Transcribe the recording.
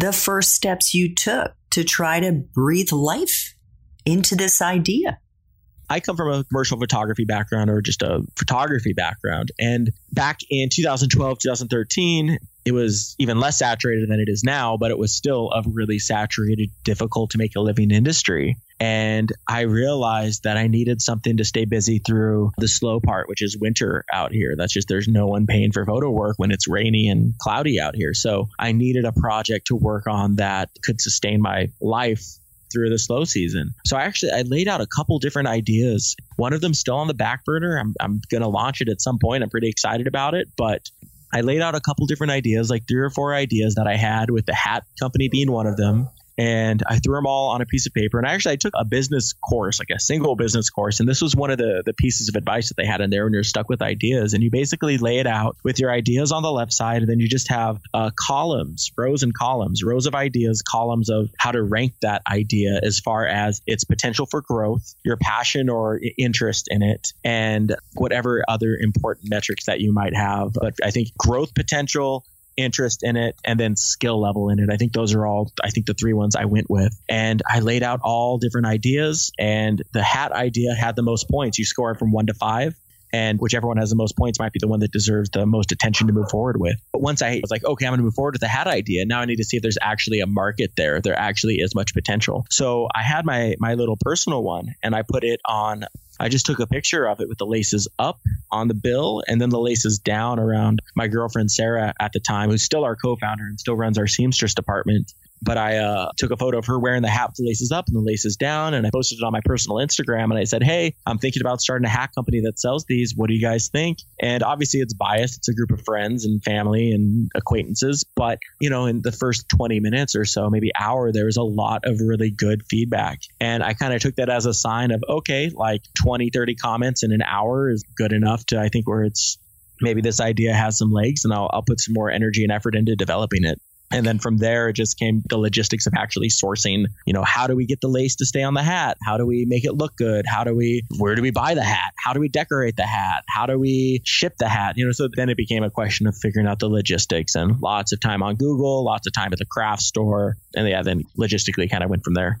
the first steps you took to try to breathe life into this idea? I come from a commercial photography background or just a photography background. And back in 2012, 2013, it was even less saturated than it is now, but it was still a really saturated, difficult to make a living industry. And I realized that I needed something to stay busy through the slow part, which is winter out here. That's just there's no one paying for photo work when it's rainy and cloudy out here. So I needed a project to work on that could sustain my life through the slow season. So I actually I laid out a couple different ideas. One of them still on the back burner. I'm I'm to launch it at some point. I'm pretty excited about it, but I laid out a couple different ideas, like three or four ideas that I had with the hat company being one of them and I threw them all on a piece of paper. And actually, I took a business course, like a single business course. And this was one of the, the pieces of advice that they had in there when you're stuck with ideas. And you basically lay it out with your ideas on the left side. And then you just have uh, columns, rows and columns, rows of ideas, columns of how to rank that idea as far as its potential for growth, your passion or interest in it, and whatever other important metrics that you might have. But I think growth potential, interest in it and then skill level in it. I think those are all, I think the three ones I went with. And I laid out all different ideas, and the hat idea had the most points. You score it from one to five. And whichever one has the most points might be the one that deserves the most attention to move forward with. But once I was like, okay, I'm going to move forward with the hat idea. Now I need to see if there's actually a market there. There actually is much potential. So I had my my little personal one, and I put it on I just took a picture of it with the laces up on the bill and then the laces down around my girlfriend Sarah at the time, who's still our co-founder and still runs our seamstress department but I uh, took a photo of her wearing the hat with the laces up and the laces down, and I posted it on my personal Instagram. And I said, "Hey, I'm thinking about starting a hat company that sells these. What do you guys think?" And obviously, it's biased. It's a group of friends and family and acquaintances, but you know, in the first 20 minutes or so, maybe hour, there was a lot of really good feedback, and I kind of took that as a sign of okay, like 20, 30 comments in an hour is good enough to I think where it's maybe this idea has some legs and I'll, I'll put some more energy and effort into developing it. And then from there, it just came the logistics of actually sourcing, you know, how do we get the lace to stay on the hat? How do we make it look good? How do we, where do we buy the hat? How do we decorate the hat? How do we ship the hat? You know, so then it became a question of figuring out the logistics and lots of time on Google, lots of time at the craft store. And yeah, then logistically kind of went from there.